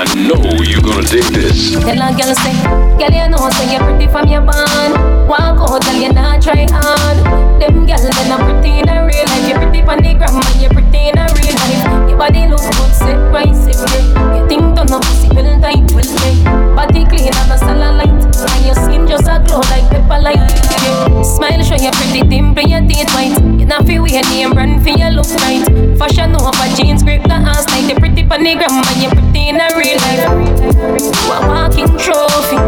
I know you're gonna dig this. Tell a girl say, girl you know say you're pretty from your band. Walk out, girl you not try hard. Them girls they not pretty in a real life. You're pretty from the and you're pretty in a real life. Your body look good, sit right, sit right. You think don't know tight, will tight. Body clean and a light, and your skin just a glow like pepper light. Yeah. Smile show you pretty dimple, your teeth white. You not feel weird, name brand for your look right. Fashion over jeans, grip the ass like the pretty from the gram, and you're pretty in a real life. You a walking trophy.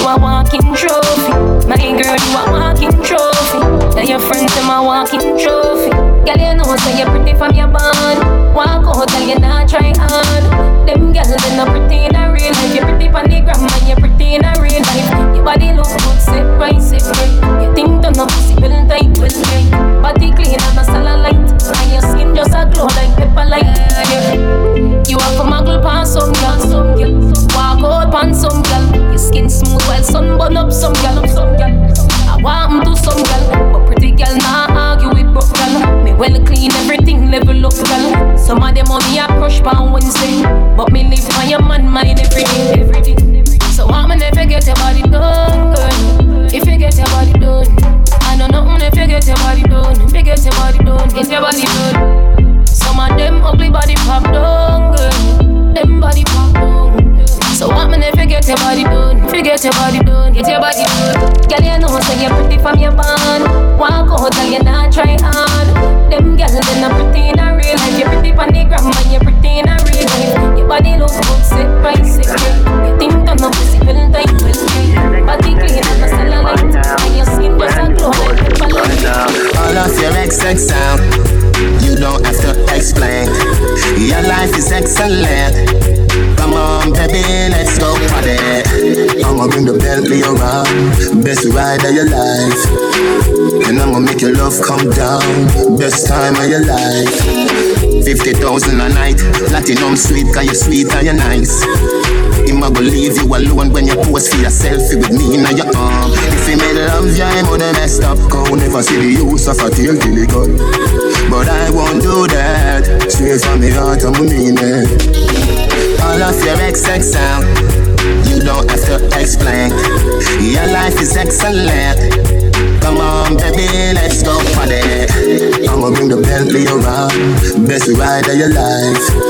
You a walking trophy. My girl, you a walking trophy. Now your friends them a walking trophy. Girl, you know so you're pretty from your band. Walk out, girl, you not try hard. Them girls they not pretty in a real life. You're pretty from the gram, and you're pretty in a real life. Your body look good, sit right, sit right. You think don't know pussy will tight, will tight. Body clean and a light, and your skin just a glow like pepper light. Yeah. You have a muggle pass some girl, some girl. Walk out pan some girl. Your skin smooth while sun burn up some girl, some girl. I want to some girl, but pretty girl nah well clean everything level up girl. Some of them money I crush pan Wednesday, but me live on your man mind every day, every day. So I'm going to never get your body done, girl. If you get your body done, I know nothing if you get your body done. If you get your body done, get your body done. Some of them ugly body pop down, girl. Them body pop down. So what man if you get your body done? If you get your body done, get your body done. Girl, you know so you're pretty from your band. Walk out, girl, you not try hard. Them girls they not pretty in a real life. You're pretty from the gram, and you're pretty in a real life. Your body look good, sit right. Platinum sweet, cause you're sweet and you're nice. Him a go leave you alone when you pose for your selfie with me in your arm. If he made love you, him would messed up. Go never see the use of a tail till he gone. But I won't do that. Straight from the heart, I'm mean it. All of your XX out. you don't have to explain. Your life is excellent. Come on, baby, let's go party. I'ma bring the Bentley around, best ride of your life.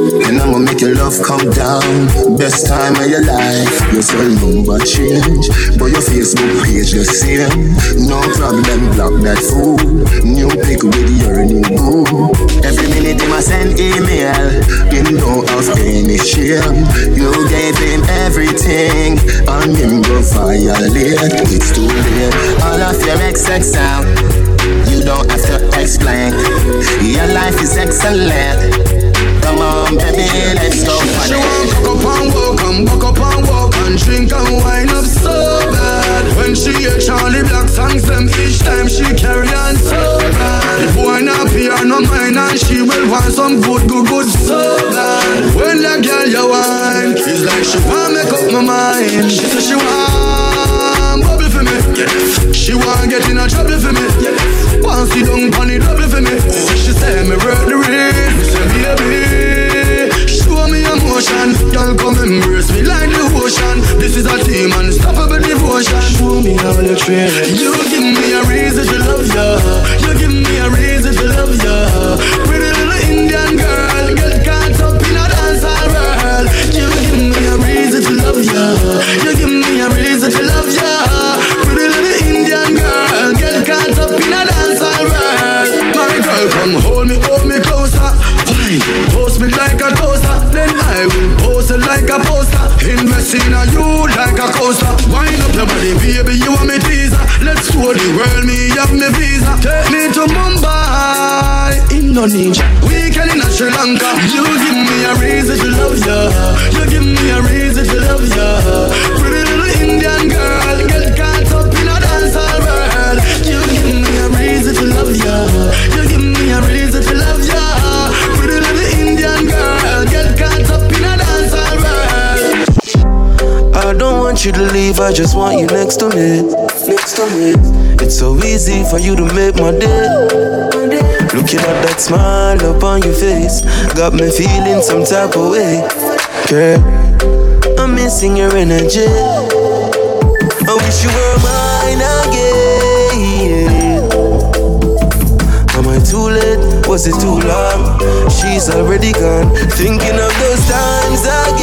And I'ma make your love come down, best time of your life. Your cell number change, but your Facebook page the same. No problem, block that fool. New pic with your new boo. Every minute he must send email, him don't have any shame. You gave him everything, and him go violate. It's too late. All of your XX out. you don't have to explain. Your life is excellent. Come baby, let's go She want cock up and walk and buck up and walk and drink and wine up so bad. When she hear Charly Black songs, them each time she carry on so bad. Boy not pay her no mind and she will want some good, good, good so bad. When the girl you wine, it's like she want make up my mind. She say she want bubble for me. She want get in a trouble for me. Want sit down on the double for me. You train. You give me a reason to love ya. You give me a reason to love ya. Pretty little Indian girl, get caught up in a dancehall world. You give me a reason to love ya. You give me a reason to love ya. Pretty little Indian girl, get caught up in a dancehall world. My girl, come hold me, hold me closer. Fine, post me like a toaster, then I will post it like a poster. Invest in a you a coaster. Wind up your body, baby, you want me teaser. Let's show the world me have me visa. Take me to Mumbai, Indonesia, weekend in Sri Lanka. You give me a reason to love ya. You give me a reason to love ya. Pretty little Indian girl, get caught up in a dancehall world. You give me a reason to love ya. You give me a reason to love ya. Don't want you to leave, I just want you next to me. Next to me. It's so easy for you to make my day. Looking at that smile upon your face got me feeling some type of way. Girl, I'm missing your energy. I wish you were mine again. Am I too late? Was it too long? She's already gone. Thinking of those times again.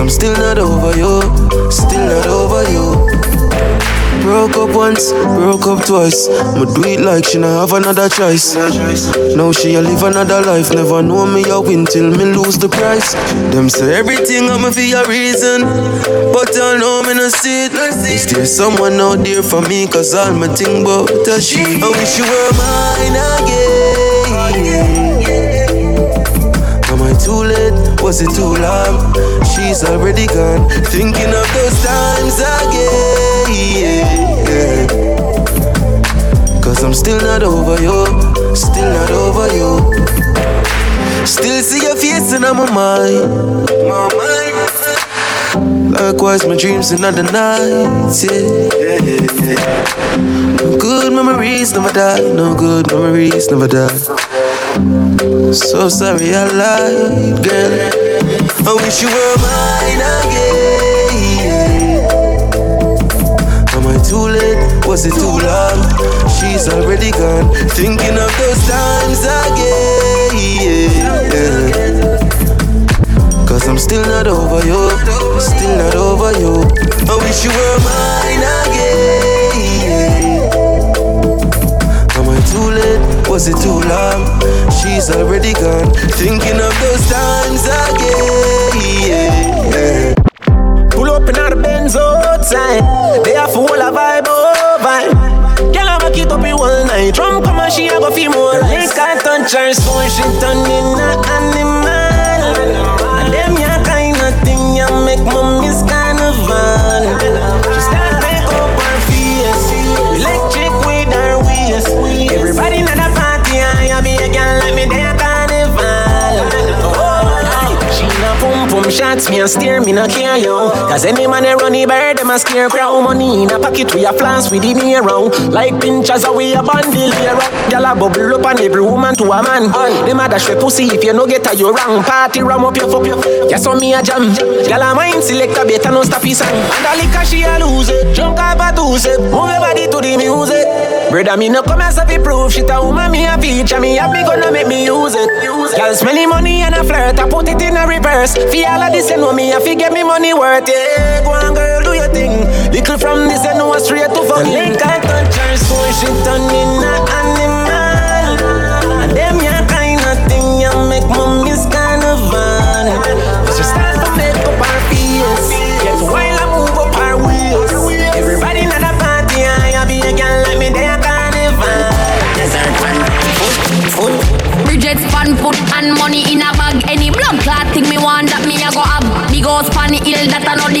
I'm still not over you. Still not over you. Broke up once, broke up twice. Me do it like she not have another choice. Now she a live another life. Never know me a win till me lose the price. Them say everything I'm for a reason, but I know me no see it. Is there someone out there for me? Cause all my think about a she. I wish you were mine again. Am I too late? Was it too long? She's already gone. Thinking of those times again. Cause I'm still not over you, still not over you. Still see your face in my mind. My mind. Likewise, my dreams in the night. Yeah. No good memories never die. No good memories never die. So sorry I lied, girl. I wish you were mine again. Am I too late? Was it too long? She's already gone. Thinking of those times again. Cause I'm still not over you. Still not over you. I wish you were mine again. Am I too late? Was it too long? She's already gone. Thinking of those times again. Benz outside. They are full of vibe, oh vibe. Girl, I back it up in one night. Drum come and she a go feel more like. Lick and touch her, so she turn in a animal. Steer, me no care yo. Cause any man a run the bird, them a scare crowd. Money in a pocket, we a flans with the near round. Like pinchers, we a bundle here. Gyal a bubble up on every woman to a man. Them a dash for pussy if you no get a you wrong. Party ram up your fuck you. Guess on me a jam. Gyal a mind select a better no stop his. And a liquor she a lose it. Drunk off a two. Move your body to the music. Brother, me no come as a proof shit a woman me a feature me have me gonna make me use it. Girl smelly money and a flirt, I put it in a reverse. Fi all of this you know me, I fi get me money worth. Yeah, go on girl, do your thing. Little from this you know straight to fucking. Link I touch her, so she turn in a animal.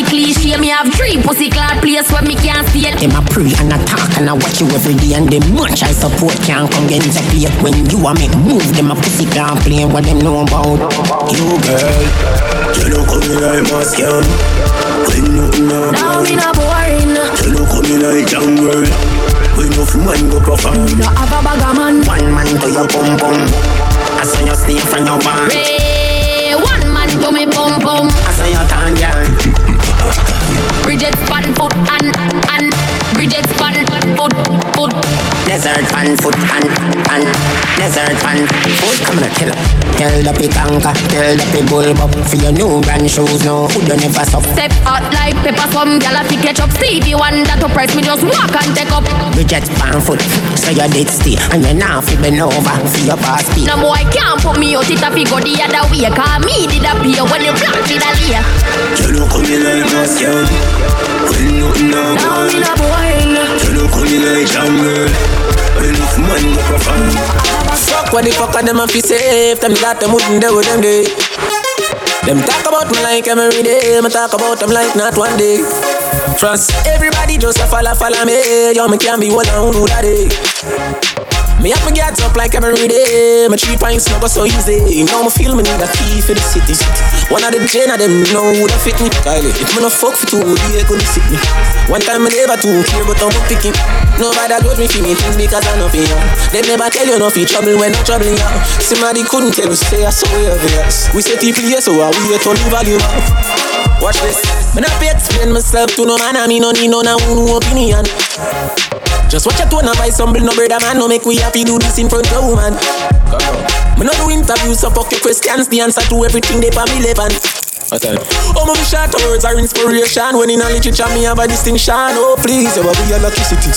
The cliche. Me have three pussy clot place where me can't steal. Them a pray and a talk and a watch you every day and them much I support can't come get into play when you a make move them a pussy can't play what them know about you girl you look at me like my scam when nothing Now about me not boring. you look at me like jungle when enough man go perform No have a bag of man. one man to your pum pum I saw you stay from your band Ray, one man to me pum pum. I saw you Desert fan foot and and desert fan foot. Come on, kill her. Tell the pitanka, tell the pe bulb up for your new brand shoes. No, who don't ever stop. Step out like pepper, some gyal a fi catch up. Stevie Wonder to press me, just walk and take up. Bridget fan foot, so you did stay and you now fi bend over for your pass speed. No boy can't put me out, it a fi go the other way. Cause me did appear when the black did a lay. You look at me like a scam. When nothing Now about me not boring. You look at me like jungle. Enough man go perform. Fuck what the fuck are them a fi safe? Them that them wouldn't do with them day. Them talk about me like every day. Me talk about them like not one day. Trust everybody just a follow follow me. Yo me can't be one on who that day. Me have to get up like every day. My three pints never so easy. Now me feel me need a key for the city. One of the gen of them know who fit me. Kylie, if me no fuck for two, they gonna sick me. One time me never too care, but I'm picking. Nobody got me for me things because I know for you. They never tell you nothing trouble when I'm troubling you. Somebody couldn't tell you say I saw you obvious. We say people here, so I on the volume up. Watch this. Me not be explain myself to no man, I mean no need no no opinion. Just watch your tone and buy some no brother man. No make we happy do this in front of woman. Me no do interviews, so fuck your questions. The answer to everything they for me relevant. Oh, my short words are inspiration. When in a literature, me have a distinction. Oh, please, you be a lucky city.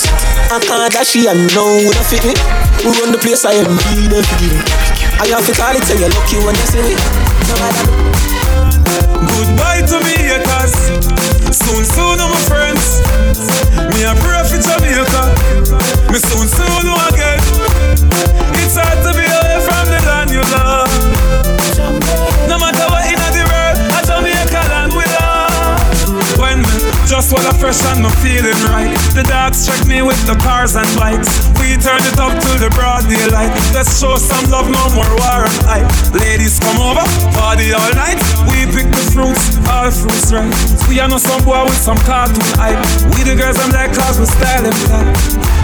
I can't dash you and know would fit me. We run the place, I am be there for you. I have to call it, say you're lucky when you see me. Goodbye to me Are no some boy with some cartoon hype. We the girls I'm like cause we style them tight.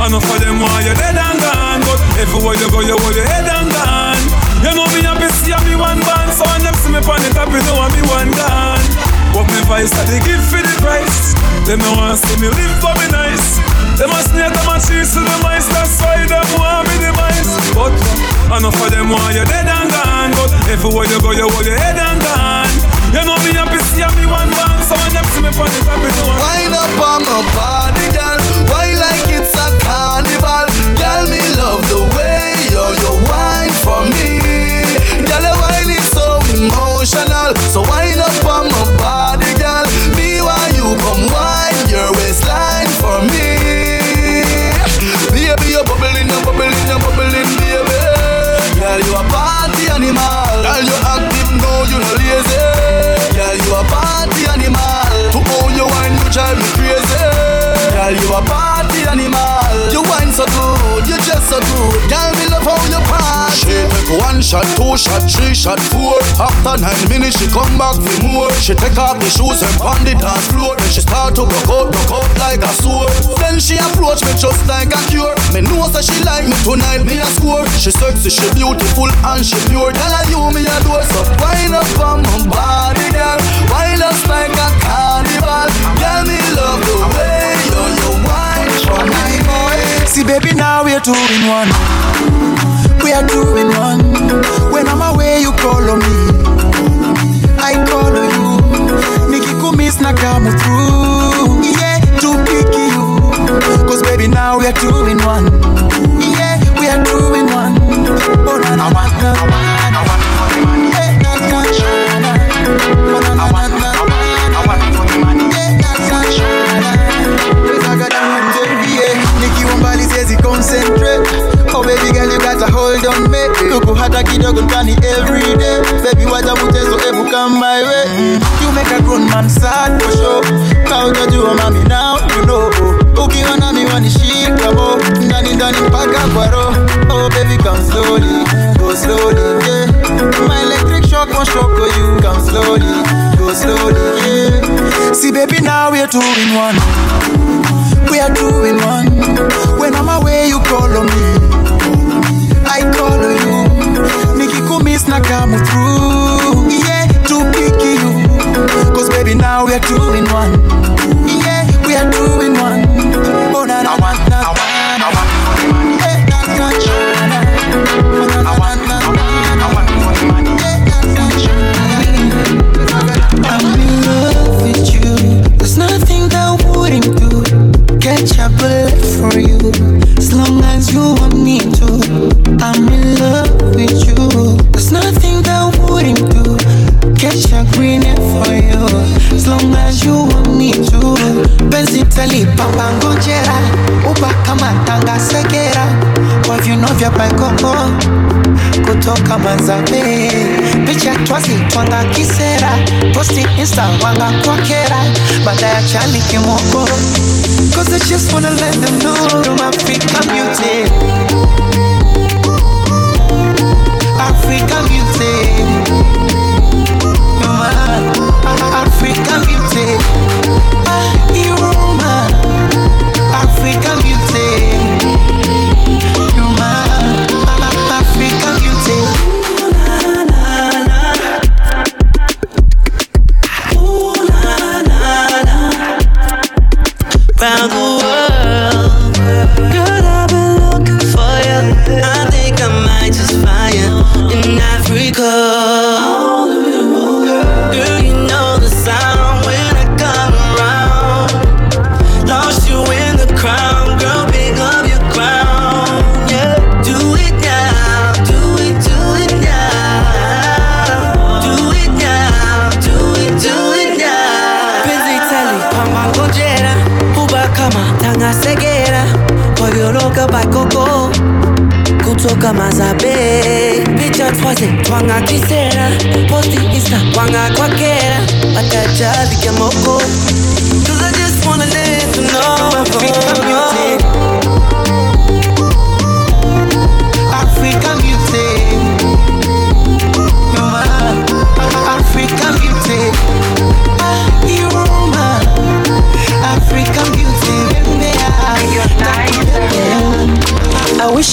Enough for them while you're dead and gone. But everywhere you go, you hold your head and gone. You know me happy see me one band. So when them see me on the top, you know me one gone. But me vice I they give for the price. Them no want see me live for me nice. Them a snake, them a cheese to the mice. That's why them want me the mice. But uh, enough of them want you dead and gone. But everywhere you go, you hold your head and gone. You know me happy see me one man. So when them see me on the top, you know. Wind up on my body, girl. Why like it's a carnival? Girl, me love the way you you wine for me. Girl, your wine is so emotional. So wind up on my body, girl. Me why you come wine your waistline for me. Baby, you're bubbling, you're bubbling, you're bubbling, baby. Girl, you a party animal. Girl, you Girl, you a party animal. You wine so good, you just so good. Girl, me love how you party. She take one shot, two shot, three shot, four. After nine minutes, she come back for more. She take off the shoes and pound the dance floor. Then she start to broke out, broke out like a sword. Then she approach me just like a cure. Me know that she like me tonight, me a score. She sexy, she beautiful and she pure. Tell her you me a door, so wind up on my body, girl. Wind us like a carnival. Girl, me love the way See, baby, now we're two in one. We are two in one. When I'm away, you call on me. I call on you. Nikikumiss na come through. Yeah, to pick you. Cause baby, now we are two in one. Yeah, we are two in one. Oh, na na na na na. Yeah, na na na. Oh, na na na na. Yeah, na na na. Kuku hata kidogo ndani everyday Baby wacha mchezo ebu come my way. You make a grown man sad for sure. Kaujajua mami now you know. Ukiwa nami wanishika bo Ndani ndani mpaka kwa roho. Oh baby come slowly Go slowly yeah. My electric shock won't shock you. Come slowly Go slowly yeah. See baby now we're two in one. We are two in one. When I'm away, you call on me. I call you. Nikikumiss na come through. Yeah, to pick you. Cause baby, now we are two in one. Yeah, we are two in one. Oh, na na wanga kisera posti insta wanga kwakera. Baadaye chani kimoko cause i just wanna let them know room africa beauty africa beauty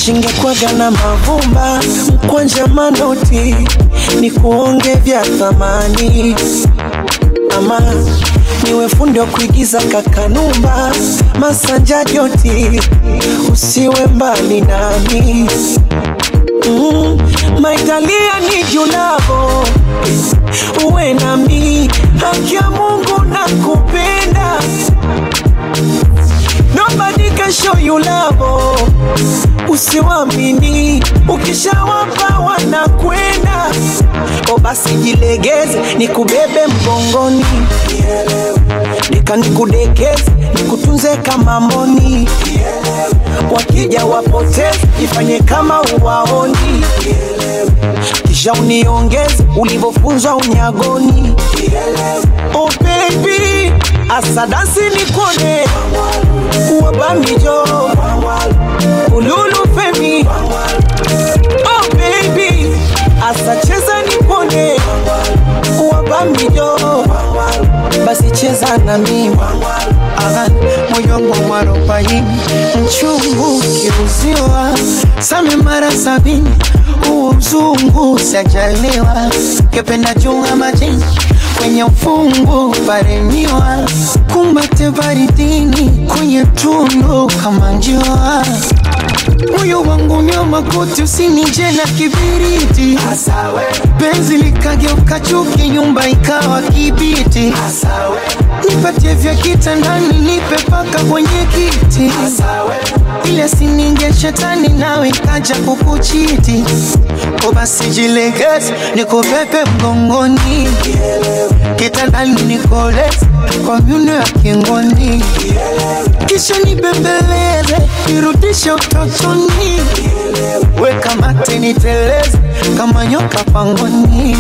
I wish ingekwaga na mavumba kwanja manoti ni kuonge vya thamani. Ama niwe fundi wa kuigiza kakanumba masanja joti usiwe mbali nami. Mm, maitalia ni julavo uwe nami haki ya mungu na kupenda Nobody can show you love usiwamini ukishawapa wanakwenda. O basi jilegeze nikubebe mgongoni. Nika nikudekeze nikutunze kama mboni. Wakija wapoteze ifanye kama uwaoni. Kisha uniongeze ulivyofunzwa unyagoni. Oh baby asa dansi nikone wabamijo ululu femi. Oh baby. Asa cheza nikone wabamijo basi cheza na mimi moyongo mwarobaini mchungu kiuziwa same mara sabini. Uuzungu sajaliwa kependa chunga majini kwenye ufungu paremiwa kumbate baridini kwenye tundu kama njua moyo wangu nyoma kuti usinije na kibiriti. Penzi likageuka chuki nyumba ikawa kibiti. Nipatie vya kitandani nipe paka kwenye kiti. Ile sininge shetani nawe kaja kukuchiti. O basi jilegeze nikubebe mgongoni. Kitandani nikoleze kwa myuno ya kingoni. Kisha nibembeleze nirudishe utotoni weka mate niteleze kama nyoka pangoni.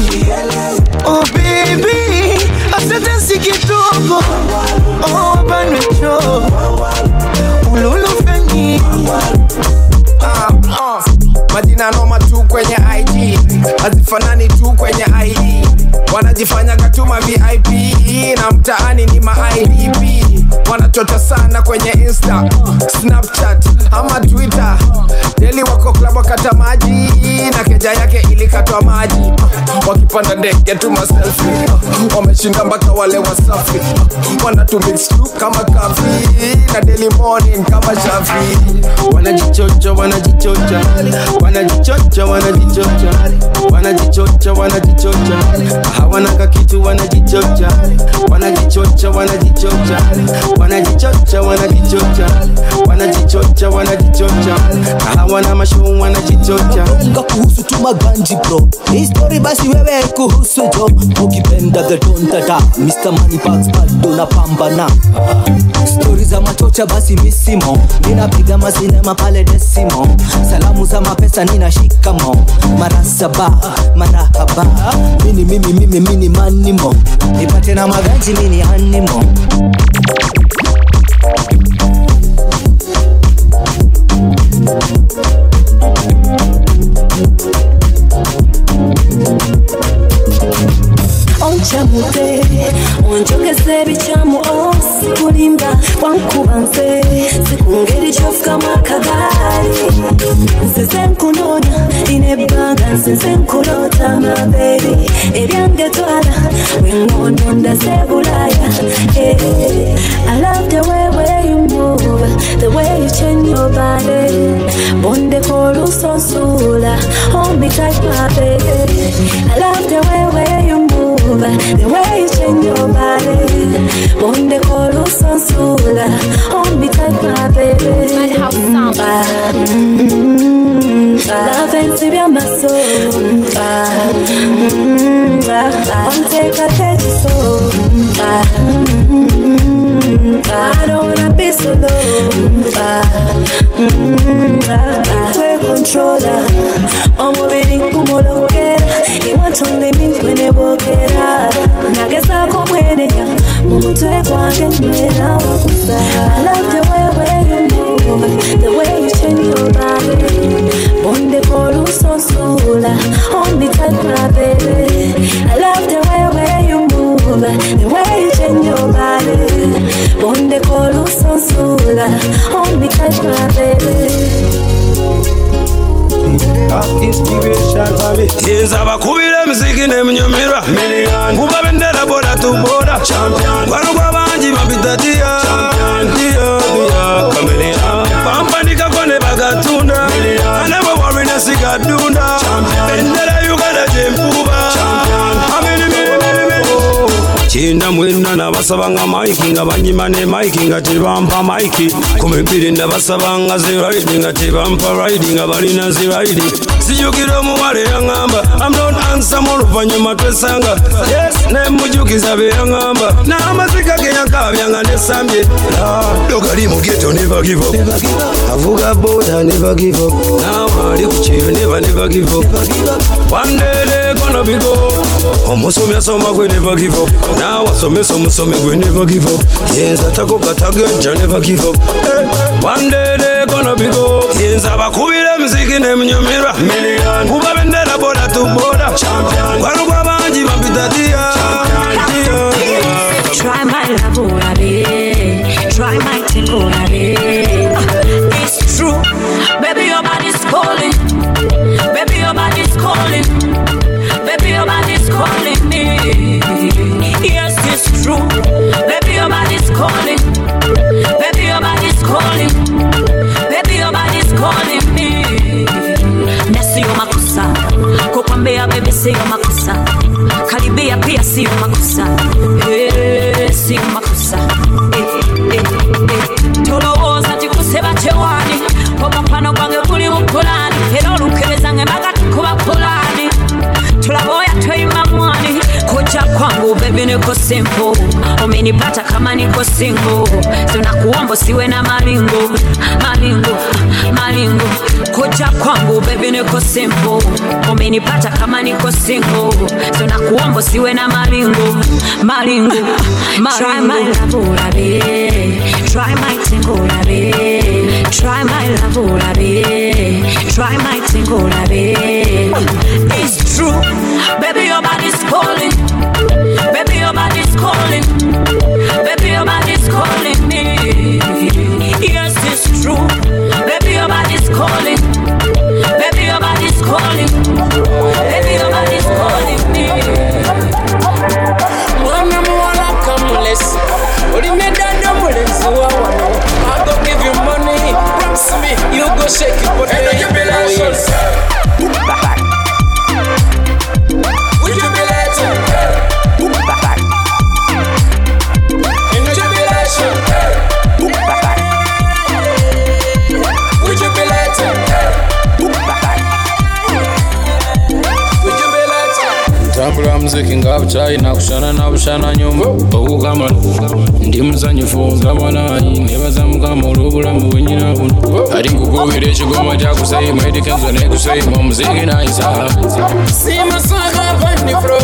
Oh baby asante si kidogo. Oh ululufeni Ah, ah. majina noma tu kwenye IG hazifanani tu kwenye ID wanajifanya katuma VIP na mtaani ni ma IDP wanachota sana kwenye Insta, Snapchat ama Twitter. Deli wako klabu kata maji na keja yake ilikatwa maji, wakipanda ndege tu maselfie, wameshinda mpaka wale wasafi, wanatumix tu kama kafi na daily morning kama shafi, wanajichocha. Wanajichocha wanajichocha wanajichocha. Wanajichocha wanajichocha. Hawana kakitu wanajichocha. Wanajichocha wanajichocha. Wanajichocha wanajichocha. Wanajichocha wanajichocha. Hawana mashuu wanajichocha. Unga kuhusu tu bro. Story basi wewe kuhusu jo. Ukipenda the don tata Mr. Money stori za machocha basi misimo. Ninapiga masinema pale desimo. Salamu za mapesa nina shikamo mara saba marahaba mini mimi mimi mini manimo nipate na magaji mini animo onca mute onjogeze oh. Wankuba nze sikungeri kyofukamu akagaali nzize nkunoonya ina ebbanga nzize nkulota mabebi ebyange twala wengondo ndaze bulaya Eh, I love the way where you move, the way you change your body. Bonde kolusonsula, hold me tight, my baby. I love the way where you move, the way you change your body. Bonde kolusonsula, hold me tight, my baby. Mm, ah, mm, ah. Love and see my soul. One take a take it so. I don't wanna be so low. Nagezaako mwenenya mu mutwe gwange nwera wakusa I love the way you move, the way you change your body. Bonde kolusonsula, hold me tight, my baby. I love the way you move, the way you change your body. Bonde kolusonsula, hold me tight, my baby. yinza bakubira emiziki n'eminyumirwa kuba bendera boda tuboda gwano gwabangi babita diya diya diya kameleya bampandikako ne bagatunda anabo warina sigadunda. Bendera uganda gyempuba kyenda mwena nabasabanga maiki nga banyima ne maiki nga tebampa maiki. Kumi bbiri nabasabanga ziraidi nga tebampa raidi nga balina ziraidi. Sijukira omuwala eyaŋŋamba amnonansama oluvannyuma twesanga yes nemujukiza beyaŋŋamba n'amaziga ge yakabyanga nesambye ah, dogali nebagivo avuga boda nebagivo nawaali ku neba nebagivo wandereekono bigo. Omusomi asoma gwe nebagivo neva givo nawe asomesa omusomi gwe neva givo yenza tako katagejja neva givo wandere kono bigo yenza bakubira emiziki n'eminyumirwa kuba bendera boda tuboda gwano gwabangi babita diya Try my love, oh, urabe. Try my thing, oh, urabe. It's baby, your body's calling. Baby, your body's calling. Baby, your body's calling me. Na sio makosa kukwambia baby, sio makosa karibia pia sio makosa Eh, sio makosa Eh, eh, eh. tolowooza tikuseba kyewani omukwano gwange guli mu pulani era olukebeza nge mbaga tukuba pulani tulaba oya toyima mwani kuja kwangu bebi niko simple umenipata kama niko single tunakuomba siwe na maringo maringo maringo kuja kwangu bebi niko simple umenipata kama niko single tunakuomba siwe na maringo maringo Try my love, urabe. Try my urabe. Try my love, urabe. Try my. It's true, baby, your body's calling. Baby, your body's calling. It but you sekinga bucayi nakushana nabushana nyumba okukamala ndi muzanyifuza bwanayi nebazamukamala obulamu bwenyina buno ari nkukubira ekigoma kyakusayima edikenzo nekusayima omuziki nayisa simasagavandifro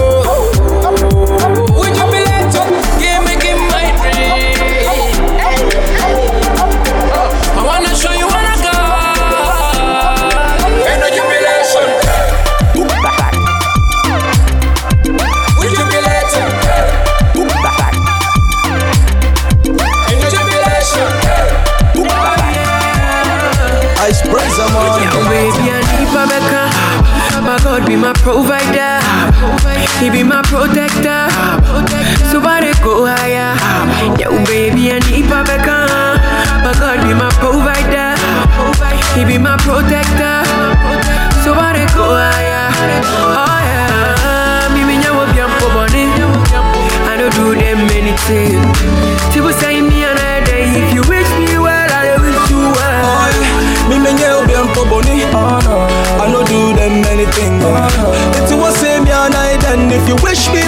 If you wish me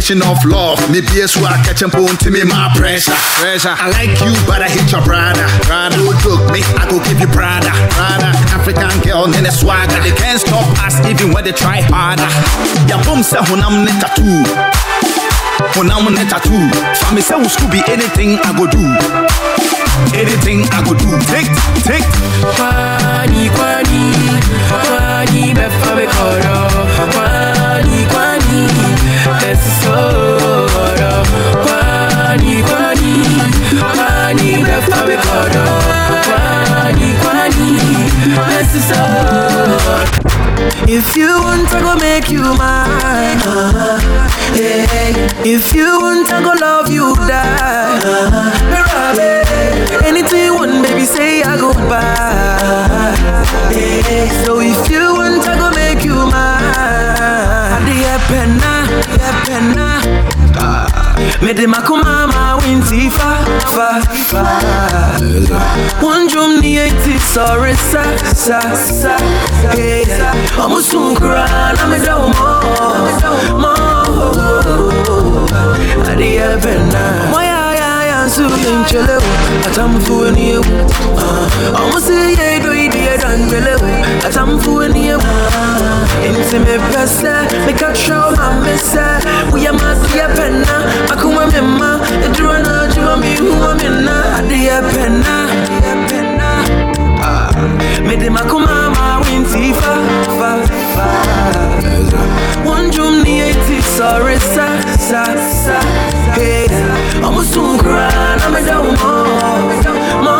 definition of love. Me be a swag, catch and bone to me, my pressure, pressure. I like you, but I hate your brother, brother. Don't joke me, I go give you brother, brother. African girl, in a swagger. They can't stop us even when they try harder. Ya boom say when I'm in tattoo. When I'm in tattoo. Family say school be anything I go do. Anything I go do. Take, take. Kwani kwani kwani befa me koro kwani kwani If you want, I go make you mine. Uh, yeah. If you want, I go love you die. Uh, anything you want, baby, say I go buy. Yeah. So if you want, I go make you mine. The penna, the penna. Ah, me de makumama winti fa fa fa. One drum ni eti sorry sa sa sa. Hey, I'm soon cry, I'm a down mo mo. Adi ebena. Moya ya ya su inchele. Atam fu ni e. I'm ah, say ye do idi e e. Inti me pesa, me show my mesa. Eh? We are my dear penna. Akuma mema, edrona juma mi huwa mena. Adi ebena, adi ebena. Me de makuma ma winti fa fa fa. One drum ni eti sorry sa sa sa. Hey, I'm a soon cry, I'm a down mo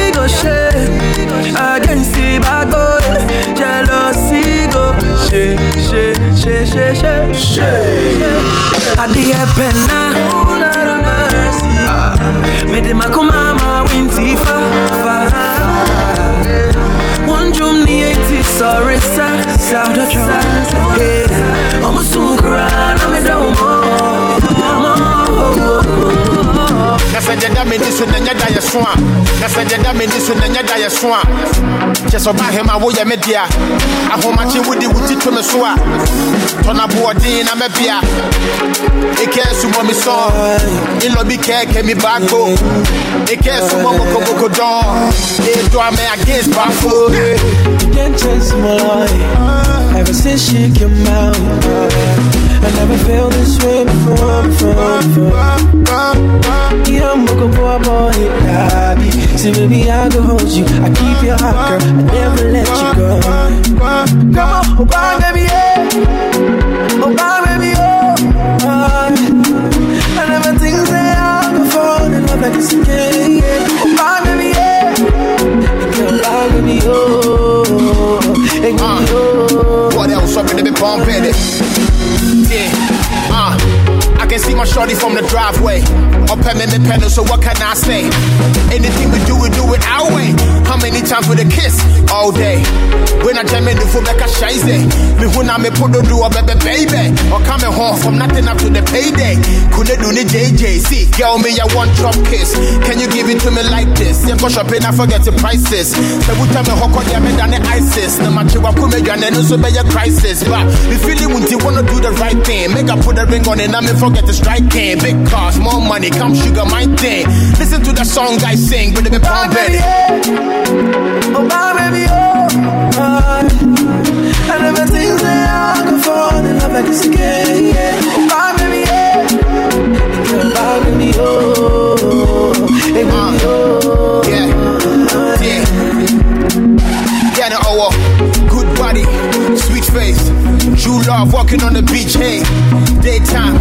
Share, share, share, share Adi epena Me de makumama winti fa fa. One drum ni eti sorry sa sa sa. Hey, I'm a soon cry, I'm a down mo sɛ deɛ da m'ani so na nyɛ da yɛ so a na sɛ deɛ da m'ani so na nyɛ da yɛ so a kyɛ sɛ ɔba hema woyɛ me dea ahomakye wode wo ti to me so a tɔna boɔden na mɛbea ɛkɛ sumɔ me sɔn ilɔ bi kɛɛkɛ mi baako ɛkɛ sumɔ bokoboko dɔn ɛdɔ amɛ against baako can't chase my life Ever since she came out never felt this way before, before, before. Yeah, I'm looking for a boy, daddy See, baby, I can hold you. I keep your heart, girl. I never let you go. Come on, oh, bye, baby, yeah. Oh, bye, baby, oh. I never think that I could fall in love like this again, yeah. Oh, bye, baby, yeah. Girl, bye, baby, oh. Hey, baby, uh, oh. What else up in the pump it? My shorty from the driveway. Up at me, me pedal, so what can I say? Anything we do, we do it our way. How many times with a kiss? All day. When I jam in the foot, like a shize. Me when I me put do a baby, baby. Or coming home from nothing up to the payday. Couldn't do the JJ. See, girl, me, a one drop kiss. Can you give it to me like this? Yeah, go shopping, I forget the prices. So we tell me how could you than the ISIS? No matter what, come again, and also be a crisis. But the feeling when you wanna do the right thing. Make I put a ring on it, I me forget the strike in. Big cars, more money, come sugar, my thing. Listen to the song I sing, but they be pumping. Oh, my baby, oh, oh. I never think that I could fall in love like this again, yeah. Oh, my baby, yeah. Girl, my baby, oh. Baby, uh, oh. Uh, yeah, yeah. Yeah, the oh, good body, sweet face, true love, walking on the beach, hey. Daytime,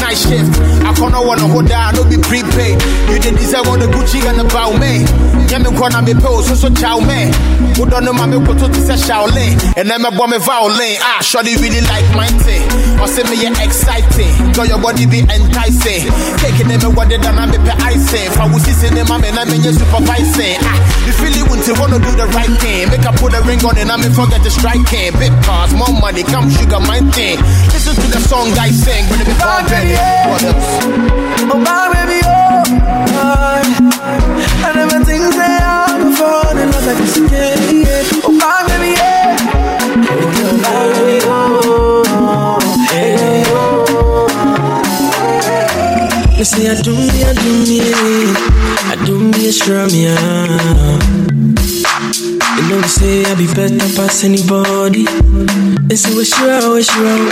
night shift. I can't wanna hold down, no be prepaid. You didn't deserve all the Gucci and the bow me. Yeah, me wanna be pose, so so chow me. Who don't know my me put to say Shaolin. And then my bomb me violin. Ah, surely really like my thing. Or say me yeah exciting. Girl, your body be enticing. Taking them what they done, I pay icing. If I was sitting in my man, I mean you supervising. Ah, you feel it when you wanna do the right thing. Make I put a ring on it, I me forget the striking. Big cars, more money, come sugar my thing. Listen to the song I sing, when it be pumping. What else? Oh, my baby, oh, oh. I never think that I could fall in love like this again. Oh, my baby, yeah. Oh, my baby, say I do me, I do me, I do me strum, yeah. You know they say I be better past anybody. They say we sure, we sure.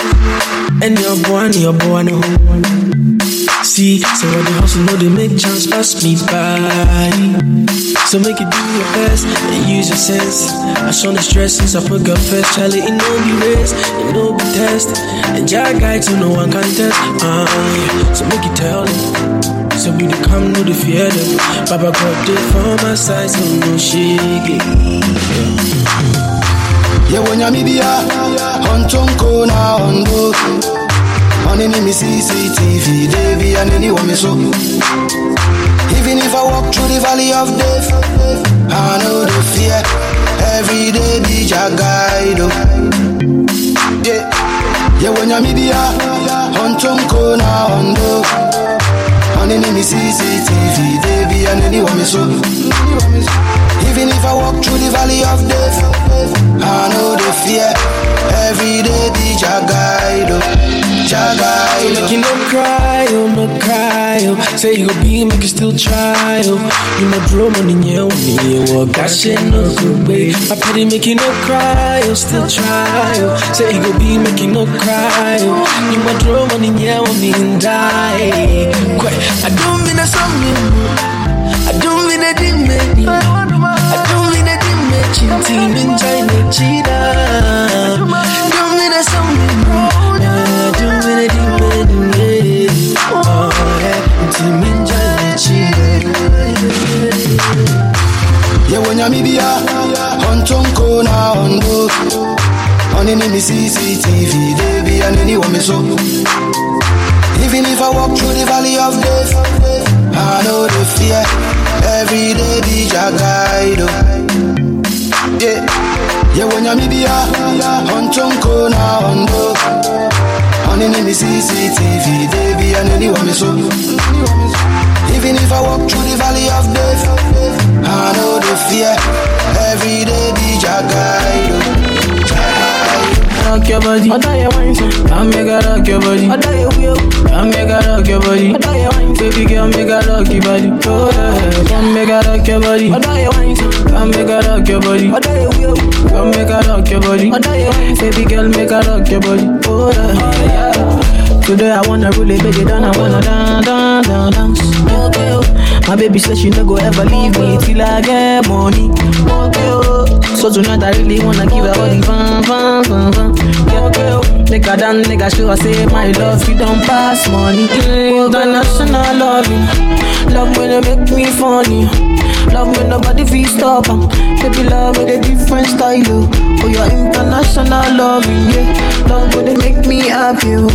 And your boy, your boy, no. Oh. See, so when the hustle know they make chance pass me by. So make it do your best and use your sense. I show the stress since I put God first. Charlie, it no be race, it no be test. And Jah guide so no one can test. Uh, yeah. So make it tell them. So we dey come, no dey fear them. Baba God dey for my side, so no shake it. yewonyamibia ontonko na ondo onini mi cctv debi anini wami so the valley of death i know the fear every day be your guide oh. yeah. yewonyamibia ontonko na ondo onini mi cctv debi anini wami so even if i walk through the valley of death I know the fear every day be your guide, oh, your guide. Oh. Oh. Say you be, make you still try, oh. You no draw money, yeah, with me, oh. That shit no good way. I pity make you no cry, oh, still try, oh. Say you go be, make you no cry, oh. You no draw money, yeah, with me, die. Quit. I don't mean a song, I don't mean a ding, I don't mean a ding, chinti minjai chida. Don't yewonyamibia ontonko na ondo onini mi cctv debi anini so. Even if i walk through the valley of death i know the fear. Every day be guide oh. yeah. yewonyamibia ontonko na ondo onini mi cctv debi anini so Even if I walk through the valley of death, I know the fear. Every day be Jagai, rock your body. I die wine, so come make her rock your body. I die wheel, come make her rock your body. I die wine, baby girl, make her rock your body. Oh yeah, come make her rock your body. I die wine, so come make her rock your body. I die wheel, come make her rock your body. I die wine, baby girl, make her rock your body. Oh yeah, yeah. Today I wanna really beg it down, I wanna dance, dance, dance. Okay, oh. My baby says she no go ever leave me till I get money. So tonight I really wanna give her all the fun, fun, fun, fun. Make her dance, make her show her say my love, she don't pass money. Mm, international loving, love when you make me funny. Love when nobody feel stop em. Baby love with a different style, oh. Oh, your international loving, yeah. Love they make me happy, oh.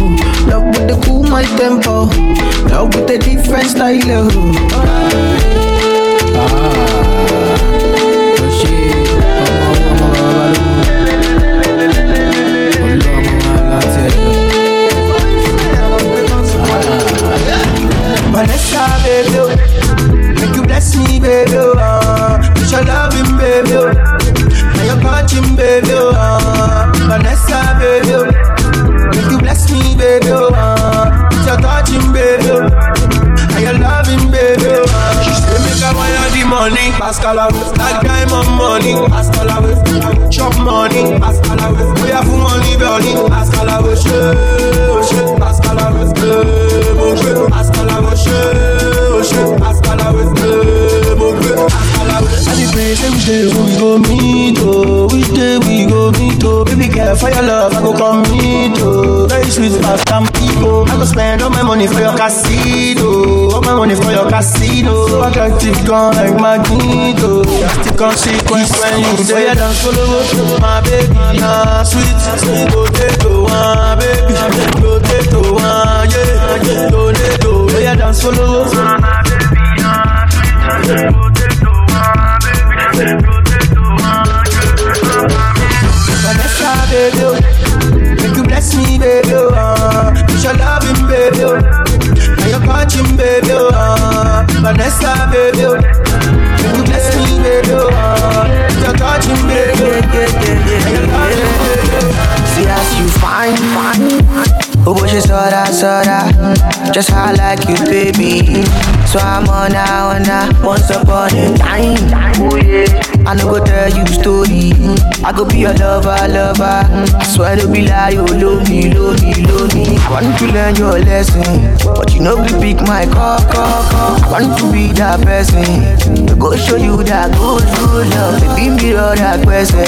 Love with the cool my tempo. Love with a different style, oh. Vanessa, baby. Oh. Ah. With your loving, baby. Oh. And your touching, baby. Oh. Ah. Vanessa, baby, oh. make you bless me, baby. Oh. Ah. With your touching, baby. Oh. And your loving, baby. Oh. She say make I wire the money, Pascal away. That guy my money, Pascal away. Chop money, Pascal away. We have money, burning, Pascal shit, Pascal Dieu, Pascal away. Shit, shit, Pascal away. I dey pray say which day we go meet, oh, which day we go meet, oh. Baby girl, for your love, I go come meet, oh. Very sweet, fast and people. I go spend all my money for your casino, all my money for your casino. So attractive, gone like magneto. Drastic consequence when you say you dance solo, my baby, nah sweet, sweet potato, ah baby, potato, ah yeah, potato, yeah dance solo, my baby, nah sweet, potato, ah baby, oh. make you bless me, baby, oh. Uh, with your loving, baby, oh. and your touching, baby, oh. Uh, Vanessa, baby, oh. make you bless me, baby, oh. Uh, with your touching, baby, and your touching, baby, oh. See as you fine, fine. Oh, but she saw that, saw that. Just how I like you, baby. So I'm on now, on now. Once upon a time. Oh, yeah. I no go tell you story. I go be your lover, lover. I swear to be like you, oh, love me, love me, love me. I want to learn your lesson, but you know we pick my call, call, call. I want to be that person. To go show you that good, good love. Baby, mirror that person.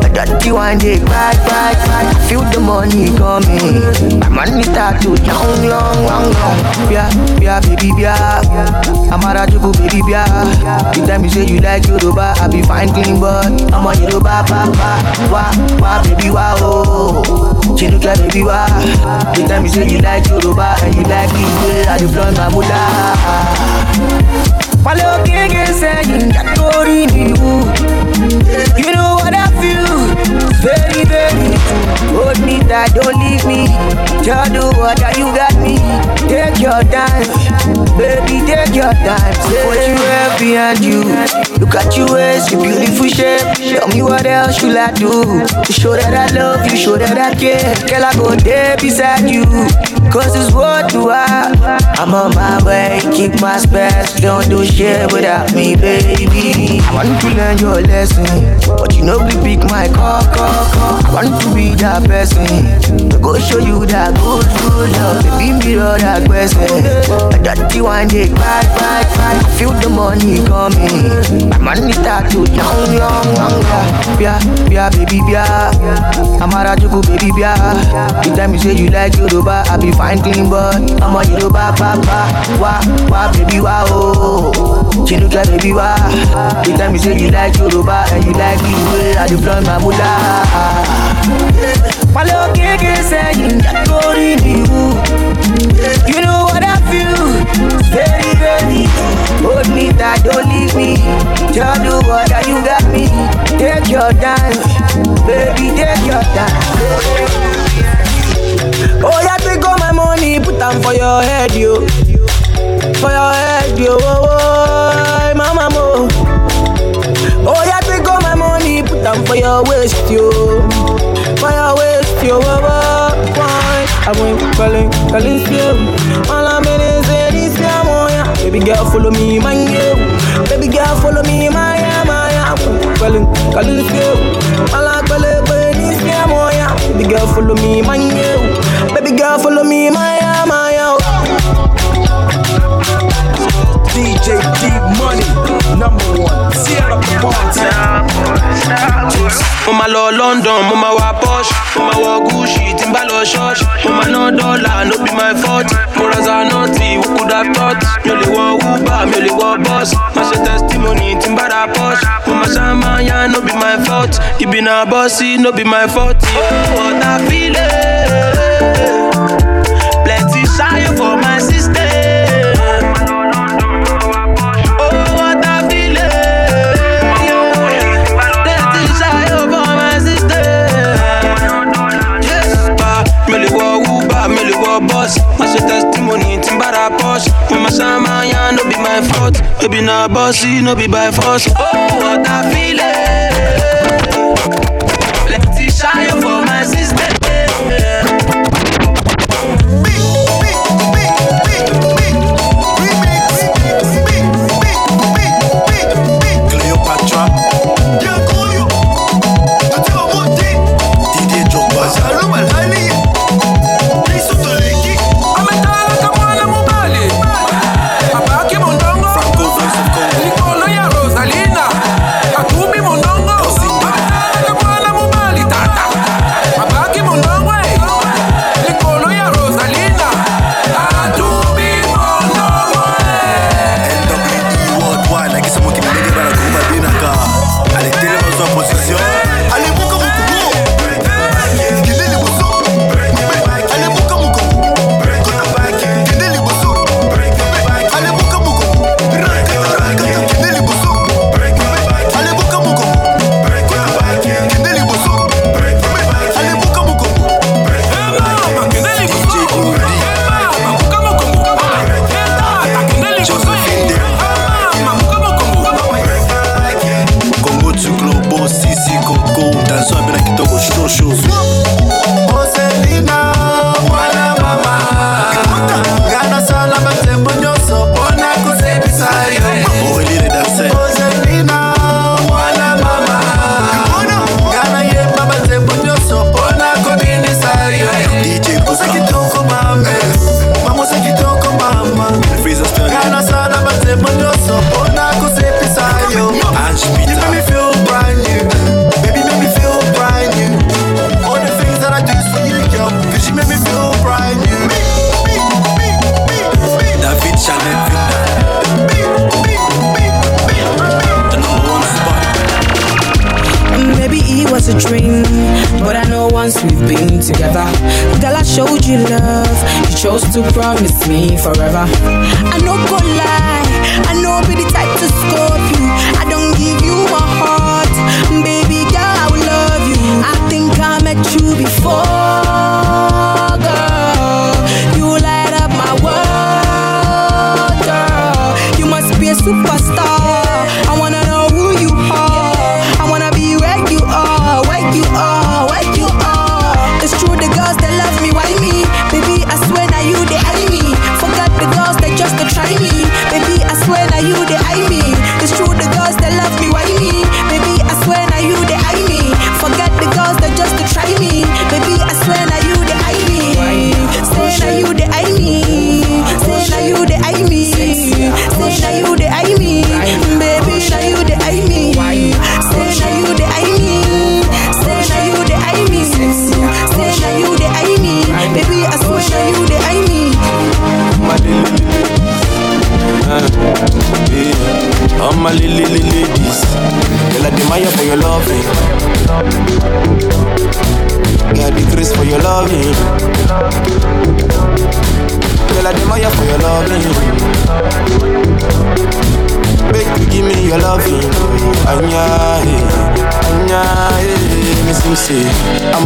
I don't one day cry, cry, cry. I feel the money coming. My money start to young, young, young, young. Yeah, yeah, baby, yeah. I'm a rajuku, baby, yeah. The time you say you like Yoruba, I be fine, clean, but I'm a Yoruba, papa. Wah, wah, baby, wah, oh. Chinuka, baby, wah. The time you say you like Yoruba and you like yeah. I deploy my mullah. Follow Gege saying that story me You. Know what I feel. Very, very Hold me tight, don't leave me. Just do what you got me. Take your time Baby, take your time. What you have behind you. Look at you waist, your beautiful shape. Tell me what else should I do? To show that I love you, show that I care. Girl, I go there beside you Cause it's what you are. I'm on my way, keep my space Don't do shit without me, baby. I want to learn your lesson You know we pick my call, call, call. I want to be that person. To go show you that good, good love. Baby, mirror that question I dirty one day, cry, cry, cry. I feel the money coming. My money start to young, young, young, yeah. Yeah, baby, yeah I'm a rajuku, baby, yeah The time you say you like Yoruba I be fine, clean, but I'm a Yoruba, papa. Wah, wah, baby, wah, oh. Chinuka, baby, wah The time you say you like Yoruba And you like cool à du plan ma moula saying that glory in you You know what I feel Very very. Hold me tight, don't leave me. Just do what you got me. Take your time Baby take your time. Oh yeah take all my money Put them for your head yo. For your head yo oh, oh, oh mama mo. Oh yeah Time for your waste, yo. For your waste, yo. Why? I went calling, calling you. All I'm in is it is your yeah. Baby girl, follow me, my yo. Baby girl, follow me, my ya, my ya. I went calling, calling you. All I'm calling, this it is your yeah. Baby girl, follow me, my yo. Baby girl, follow me, my ya, my ya. DJ D Money number one. The party. Mo ma lọ London, mo ma wa Porsche, mo ma wọ Gucci, tí n bá lọ church, mo no be my fault. Mo ra Zanotti, who could have thought? Mi ò lè Uber, mi ò lè wọ bus. Má ṣe testimony tí n bá ra Porsche. Mo ma ṣàmáyà, no be my fault. Ibi na bọ́sì, no be my fault. Oh, what I feel na bọ́sì, no be by force. Oh, what I feel Plenty shy for chose to promise me forever. I know go lie, I know be the type to scope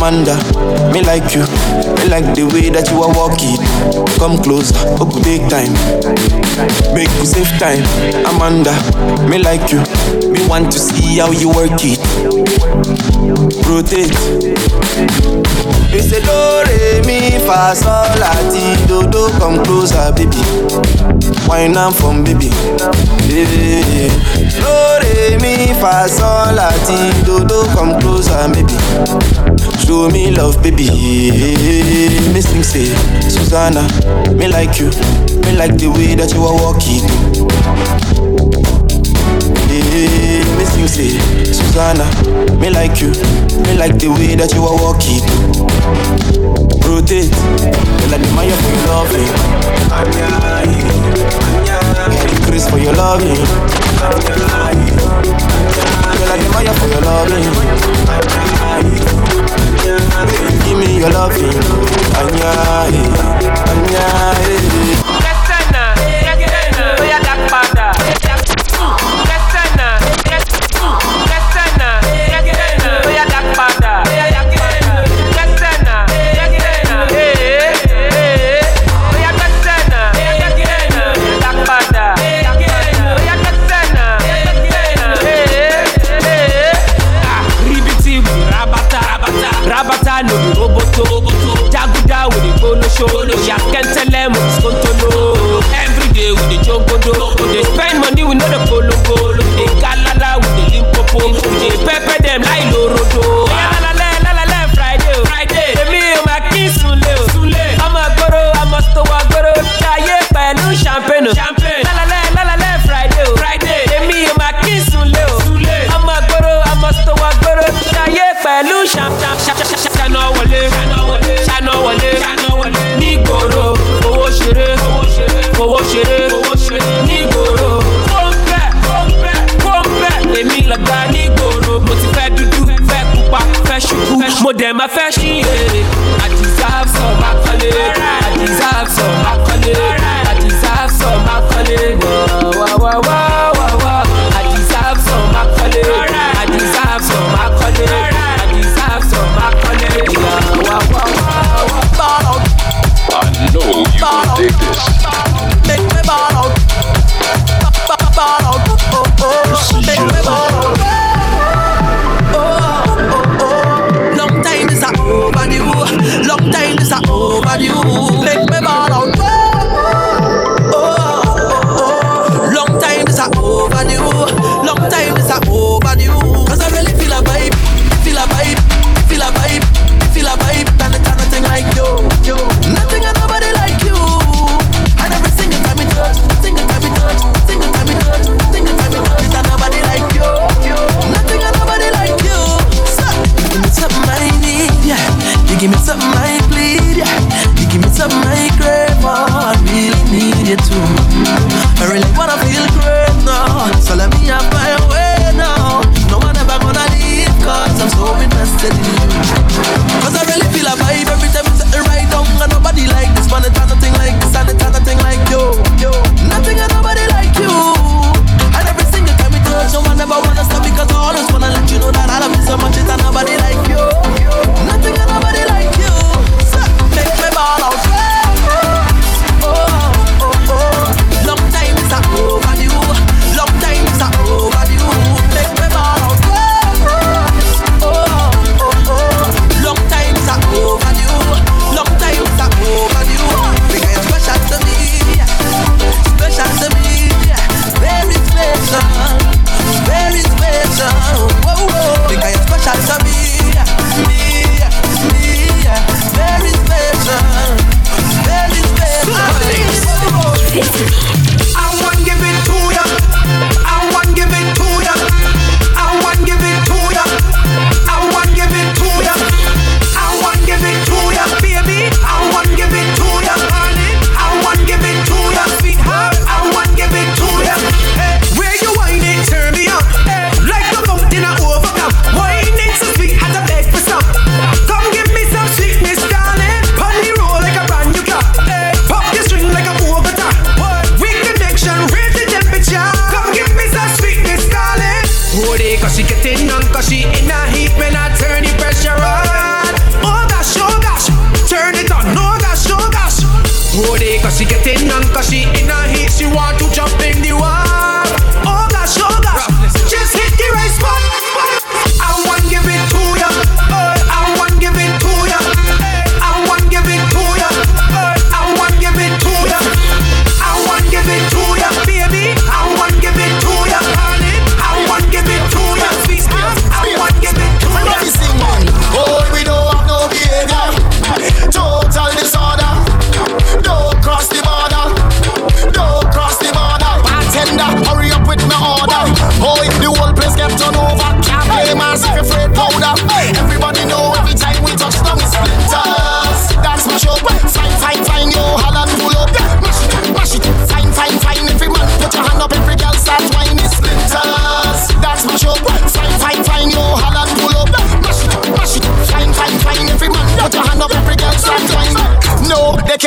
commander. Me like you, me like the way that you are walking. Come close, hope oh, you take time. Make you save time, Amanda. Me like you, me want to see how you work it. Rotate. They say do re mi fa sol la ti do oh, do come closer baby. Wine not from baby, baby. Do re mi fa sol la ti do oh, do come closer baby. Show me love, baby. Me sing say, Susanna, me like you. Me like the way that you are walking. Hey, me sing say, Susanna, me like you. Me like the way that you are walking. Rotate, you like the man for your loving. I'm your eye, Chris for your loving. I'm your eye, you like the man for your loving. I'm your. Give me your loving, Anya, eh, Anya. Eh.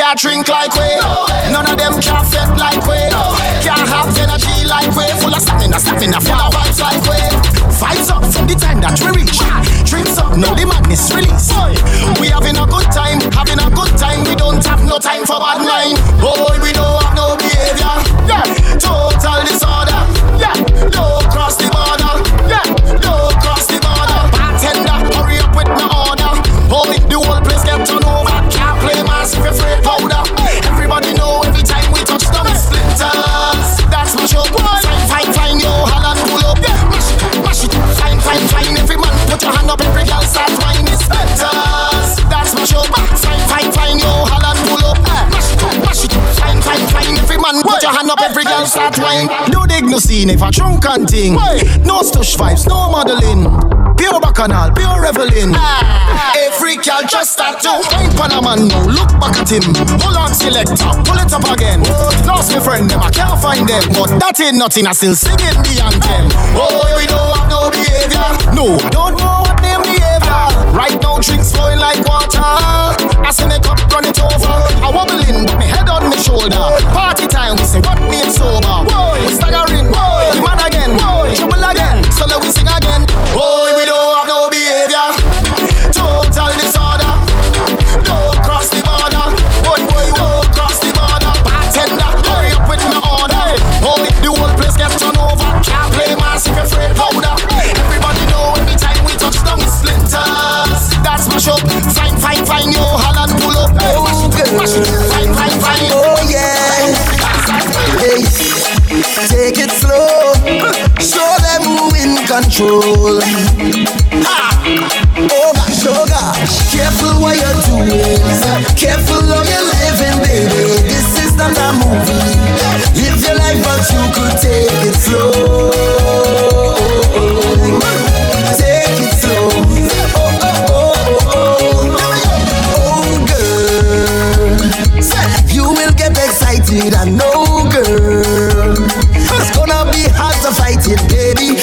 Can't drink like we. None of them can't fit like we. Can't have energy like we. Full of stamina, stamina, full of vibes like we. Vibes up from the time that we reach. Drinks up, now the madness release. We having a good time, having a good time. We don't have no time for bad No no scene if I drunk and ting. No stush vibes, no modeling. Pure bacchanal, pure reveling. Ah. Every girl just start to wine pan a man now. Look back at him. Hold on, selector, pull it up again. Lost my friend, them I can't find them, but that ain't nothing. I still singing the anthem. Oh, we don't have no behavior. No, I don't know what name behavior. Right now, drinks flowing like water. I see me cup run it over. I wobbling, but me head on my shoulder. Party time, we say what name sober. Whoa, staggering. Whoa, control. Ha! Oh oh gosh. Careful what you're doing. Careful how you're living, baby. This is not a movie. Live your life, but you could take it slow. Take it slow. Oh, oh, oh, oh, oh. Oh, oh, oh girl. You will get excited, I know, girl. It's gonna be hard to fight it, baby.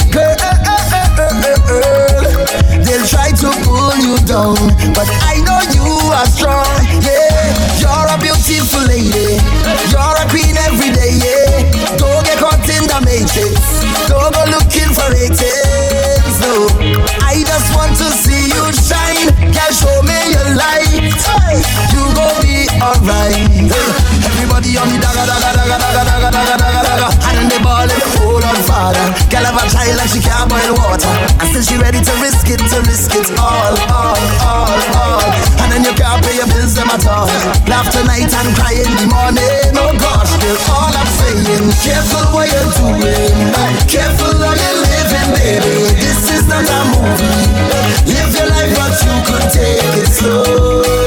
But I know you are strong. Yeah, you're a beautiful lady. You're a queen every day. Yeah, don't get caught in the matrix. Don't go looking for ratings. No, I just want to see you shine. Can show me your light. You gon' be alright. Everybody on the daga daga Girl have a child like she can't boil water. And still she ready to risk it, to risk it all, all, all, all. And then you can't pay your bills them at all. Laugh tonight and cry in the morning. Oh gosh, still all I'm saying. Careful what you're doing. Careful how you're living, baby. This is not a movie. Live your life, but you could take it slow.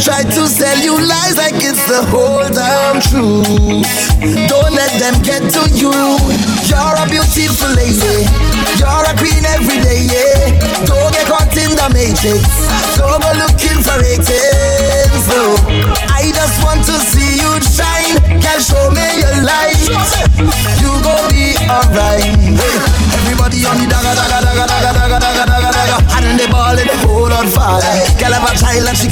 Try to sell you lies like it's the whole damn truth. Don't let them get to you. You're a beautiful lady. You're a queen every day, yeah. Don't get caught in the matrix. Don't go looking for ratings. No. I just want to see you shine. Can show me your light. You gon' be alright. Hey, everybody on the daga daga daga daga daga daga daga daga. And they ball in the whole on fire. Girl have a child and she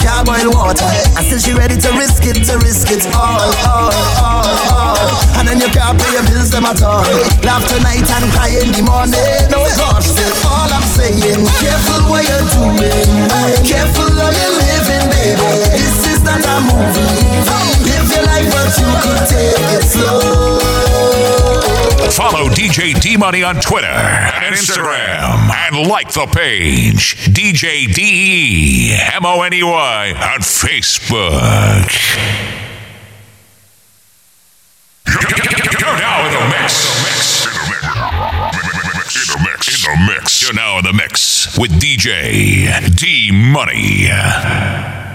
can't boil still she ready to risk it, to risk it all, all, all, all. And then you can't pay your bills them at all. Laugh tonight and cry in the morning. No still all I'm saying. Careful what you're doing. Careful how you're living, baby. This is not a movie. Live your life, but you could take it slow. Follow DJ D Money on Twitter and Instagram and like the page DJ D E M O N E Y on Facebook. You're now in the mix. In the mix. In the mix. the mix. You're now in the mix with DJ D Money.